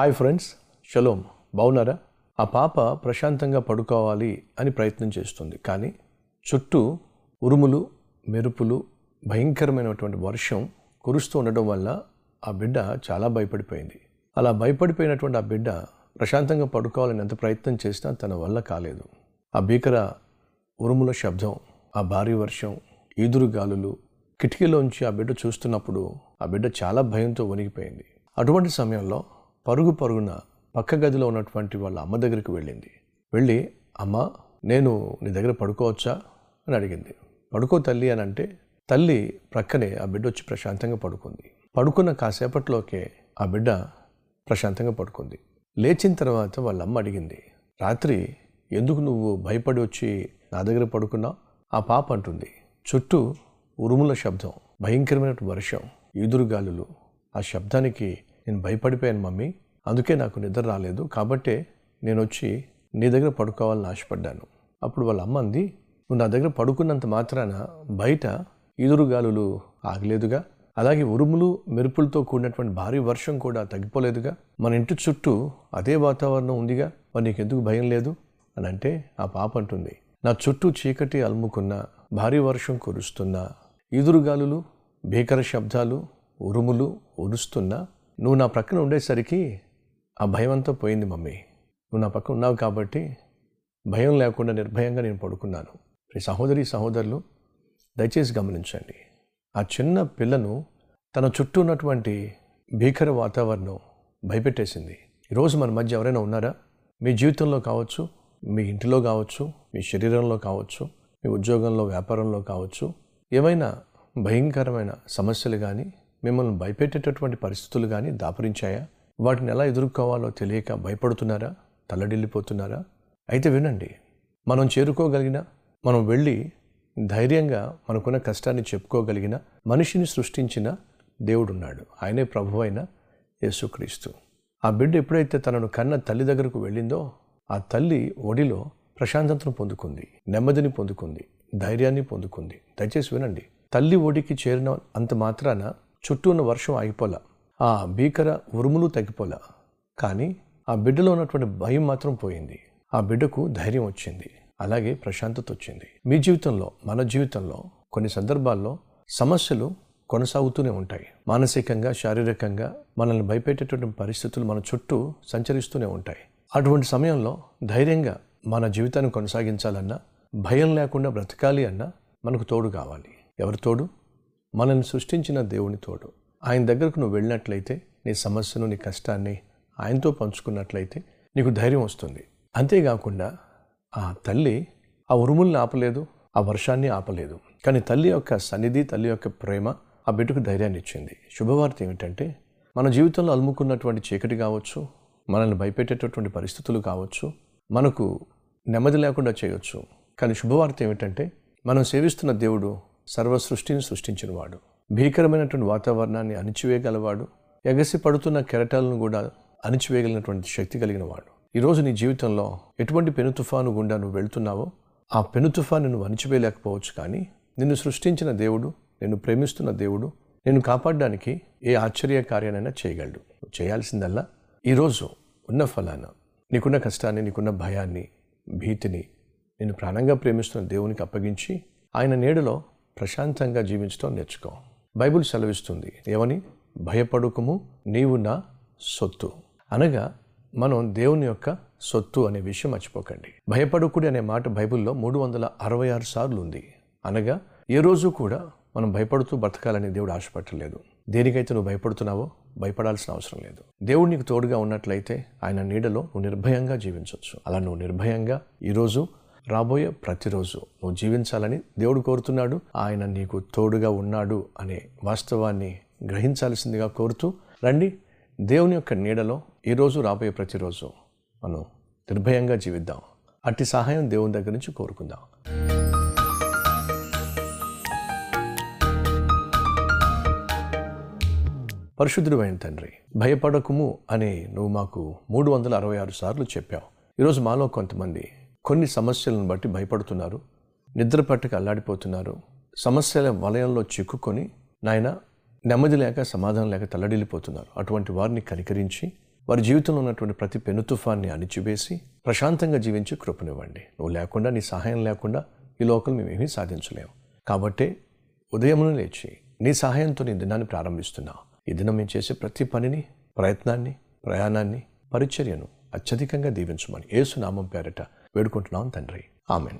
Hi friends shalom బాగున్నారా ఆ పాప ప్రశాంతంగా పడుకోవాలి అని ప్రయత్నం చేస్తుంది. కానీ చుట్టూ ఉరుములు మెరుపులు భయంకరమైనటువంటి వర్షం కురుస్తూ ఉండడం వల్ల ఆ బిడ్డ చాలా భయపడిపోయింది. అలా భయపడిపోయినటువంటి ఆ బిడ్డ ప్రశాంతంగా పడుకోవాలని ఎంత ప్రయత్నం చేసినా తన వల్ల కాలేదు. ఆ భీకర ఉరుముల శబ్దం ఆ భారీ వర్షం ఈదురు గాలులు కిటికీలోంచి ఆ బిడ్డ చూస్తున్నప్పుడు ఆ బిడ్డ చాలా భయంతో వణిగిపోయింది. అటువంటి సమయంలో పరుగు పరుగున పక్క గదిలో ఉన్నటువంటి వాళ్ళ అమ్మ దగ్గరికి వెళ్ళింది. వెళ్ళి అమ్మ నేను నీ దగ్గర పడుకోవచ్చా? అని అడిగింది. పడుకో తల్లి అని అంటే తల్లి ప్రక్కనే ఆ బిడ్డ వచ్చి ప్రశాంతంగా పడుకుంది. పడుకున్న కాసేపట్లోకే ఆ బిడ్డ ప్రశాంతంగా పడుకుంది. లేచిన తర్వాత వాళ్ళ అమ్మ అడిగింది రాత్రి ఎందుకు నువ్వు భయపడి వచ్చి నా దగ్గర పడుకున్నావు? ఆ పాప అంటుంది చుట్టూ ఉరుముల శబ్దం భయంకరమైన వర్షం ఈదురుగాలులు ఆ శబ్దానికి నేను భయపడిపోయాను మమ్మీ. అందుకే నాకు నిద్ర రాలేదు. కాబట్టే నేను వచ్చి నీ దగ్గర పడుకోవాలని ఆశపడ్డాను. అప్పుడు వాళ్ళ అమ్మ అంది నువ్వు నా దగ్గర పడుకున్నంత మాత్రాన బయట ఈదురుగాలులు ఆగలేదుగా. అలాగే ఉరుములు మెరుపులతో కూడినటువంటి భారీ వర్షం కూడా తగ్గిపోలేదుగా. మన ఇంటి చుట్టూ అదే వాతావరణం ఉందిగా. మరి నీకెందుకు భయం లేదు? అని అంటే ఆ పాప అంటుంది నా చుట్టూ చీకటి అలుముకున్న భారీ వర్షం కురుస్తున్నా ఈదురుగాలులు భీకర శబ్దాలు ఉరుములు ఉరుస్తున్నా నువ్వు నా ప్రక్కన ఉండేసరికి ఆ భయం అంతా పోయింది మమ్మీ. నువ్వు నా పక్కన ఉన్నావు కాబట్టి భయం లేకుండా నిర్భయంగా నేను పడుకున్నాను. ఈ సహోదరి సహోదరులు దయచేసి గమనించండి. ఆ చిన్న పిల్లను తన చుట్టూ ఉన్నటువంటి భీకర వాతావరణం భయపెట్టేసింది. ఈరోజు మన మధ్య ఎవరైనా ఉన్నారా? మీ జీవితంలో కావచ్చు మీ ఇంటిలో కావచ్చు మీ శరీరంలో కావచ్చు మీ ఉద్యోగంలో వ్యాపారంలో కావచ్చు ఏమైనా భయంకరమైన సమస్యలు కానీ మిమ్మల్ని భయపెట్టేటటువంటి పరిస్థితులు కానీ దాపరించాయా? వాటిని ఎలా ఎదుర్కోవాలో తెలియక భయపడుతున్నారా? తల్లడిల్లిపోతున్నారా? అయితే వినండి. మనం చేరుకోగలిగిన మనం వెళ్ళి ధైర్యంగా మనకున్న కష్టాన్ని చెప్పుకోగలిగిన మనిషిని సృష్టించిన దేవుడున్నాడు. ఆయనే ప్రభు అయిన యేసుక్రీస్తు. ఆ బిడ్డ ఎప్పుడైతే తనను కన్న తల్లి దగ్గరకు వెళ్ళిందో ఆ తల్లి ఒడిలో ప్రశాంతతను పొందుకుంది నెమ్మదిని పొందుకుంది ధైర్యాన్ని పొందుకుంది. దయచేసి వినండి. తల్లి ఒడికి చేరిన అంత మాత్రాన చుట్టూ ఉన్న వర్షం ఆగిపోలా. ఆ భీకర ఉరుములు తగ్గిపోలా. కానీ ఆ బిడ్డలో ఉన్నటువంటి భయం మాత్రం పోయింది. ఆ బిడ్డకు ధైర్యం వచ్చింది. అలాగే ప్రశాంతత వచ్చింది. మీ జీవితంలో మన జీవితంలో కొన్ని సందర్భాల్లో సమస్యలు కొనసాగుతూనే ఉంటాయి. మానసికంగా శారీరకంగా మనల్ని భయపెట్టేటువంటి పరిస్థితులు మన చుట్టూ సంచరిస్తూనే ఉంటాయి. అటువంటి సమయంలో ధైర్యంగా మన జీవితాన్ని కొనసాగించాలన్నా భయం లేకుండా బ్రతకాలి అన్నా మనకు తోడు కావాలి. ఎవరి తోడు? మనల్ని సృష్టించిన దేవుని తోడు. ఆయన దగ్గరకు నువ్వు వెళ్ళినట్లయితే నీ సమస్యను నీ కష్టాన్ని ఆయనతో పంచుకున్నట్లయితే నీకు ధైర్యం వస్తుంది. అంతేకాకుండా ఆ తల్లి ఆ ఉరుముల్ని ఆపలేదు ఆ వర్షాన్ని ఆపలేదు. కానీ తల్లి యొక్క సన్నిధి తల్లి యొక్క ప్రేమ ఆ బిడ్డకు ధైర్యాన్ని ఇచ్చింది. శుభవార్త ఏమిటంటే మన జీవితంలో అలుముకున్నటువంటి చీకటి కావచ్చు మనల్ని భయపెట్టేటటువంటి పరిస్థితులు కావచ్చు మనకు నెమ్మది లేకుండా చేయొచ్చు. కానీ శుభవార్త ఏమిటంటే మనం సేవిస్తున్న దేవుడు సర్వ సృష్టిని సృష్టించినవాడు. భీకరమైనటువంటి వాతావరణాన్ని అణిచివేయగలవాడు. ఎగసి పడుతున్న కెరటాలను కూడా అణిచివేయగలిగినటువంటి శక్తి కలిగిన వాడు ఈరోజు నీ జీవితంలో ఎటువంటి పెను తుఫాను గుండా నువ్వు వెళ్తున్నావో ఆ పెను తుఫాను నువ్వు అణిచివేయలేకపోవచ్చు కానీ నిన్ను సృష్టించిన దేవుడు నిన్ను ప్రేమిస్తున్న దేవుడు నిన్ను కాపాడడానికి ఏ ఆశ్చర్య కార్యానైనా చేయగలడు. నువ్వు చేయాల్సిందల్లా ఈరోజు ఉన్న ఫలాన నీకున్న కష్టాన్ని నీకున్న భయాన్ని భీతిని నేను ప్రాణంగా ప్రేమిస్తున్న దేవునికి అప్పగించి ఆయన నీడలో ప్రశాంతంగా జీవించడం నేర్చుకో. బైబిల్ సెలవిస్తుంది ఏమని? భయపడుకము నీవు నా సొత్తు. అనగా మనం దేవుని యొక్క సొత్తు అనే విషయం మర్చిపోకండి. భయపడుకుడి అనే మాట బైబిల్లో మూడు వందల అరవై ఆరు సార్లు ఉంది. అనగా ఏ రోజు కూడా మనం భయపడుతూ బ్రతకాలని దేవుడు ఆశపట్టలేదు. దేనికైతే నువ్వు భయపడుతున్నావో భయపడాల్సిన అవసరం లేదు. దేవుడు నీకు తోడుగా ఉన్నట్లయితే ఆయన నీడలో నువ్వు నిర్భయంగా జీవించవచ్చు అలా నువ్వు నిర్భయంగా ఈరోజు రాబోయే ప్రతిరోజు నువ్వు జీవించాలని దేవుడు కోరుతున్నాడు. ఆయన నీకు తోడుగా ఉన్నాడు అనే వాస్తవాన్ని గ్రహించాల్సిందిగా కోరుతూ రండి దేవుని యొక్క నీడలో ఈరోజు రాబోయే ప్రతిరోజు మనం నిర్భయంగా జీవిద్దాం. అట్టి సహాయం దేవుని దగ్గర నుంచి కోరుకుందాం. పరిశుద్ధుడు అయిన తండ్రి భయపడకుము అని నువ్వు మాకు మూడు వందల అరవై ఆరు సార్లు చెప్పావు. ఈరోజు మాలో కొంతమంది కొన్ని సమస్యలను బట్టి భయపడుతున్నారు నిద్ర పట్టక అల్లాడిపోతున్నారు సమస్యల వలయంలో చిక్కుకొని నాయన నెమ్మది లేక సమాధానం లేక తల్లడిల్లిపోతున్నారు. అటువంటి వారిని కనికరించి వారి జీవితంలో ఉన్నటువంటి ప్రతి పెను తుఫాన్ని అణిచివేసి ప్రశాంతంగా జీవించి కృపనివ్వండి. నువ్వు లేకుండా నీ సహాయం లేకుండా ఈ లోకం మేమేమీ సాధించలేము. కాబట్టే ఉదయమును లేచి నీ సహాయంతో నీ దినాన్ని ప్రారంభిస్తున్నావు ఈ దినం మేము చేసే ప్రతి పనిని ప్రయత్నాన్ని ప్రయాణాన్ని పరిచర్యను అత్యధికంగా దీవించమని ఏసునామం పేరట వేడుకుంటున్నాం తండ్రి. ఆమెన్.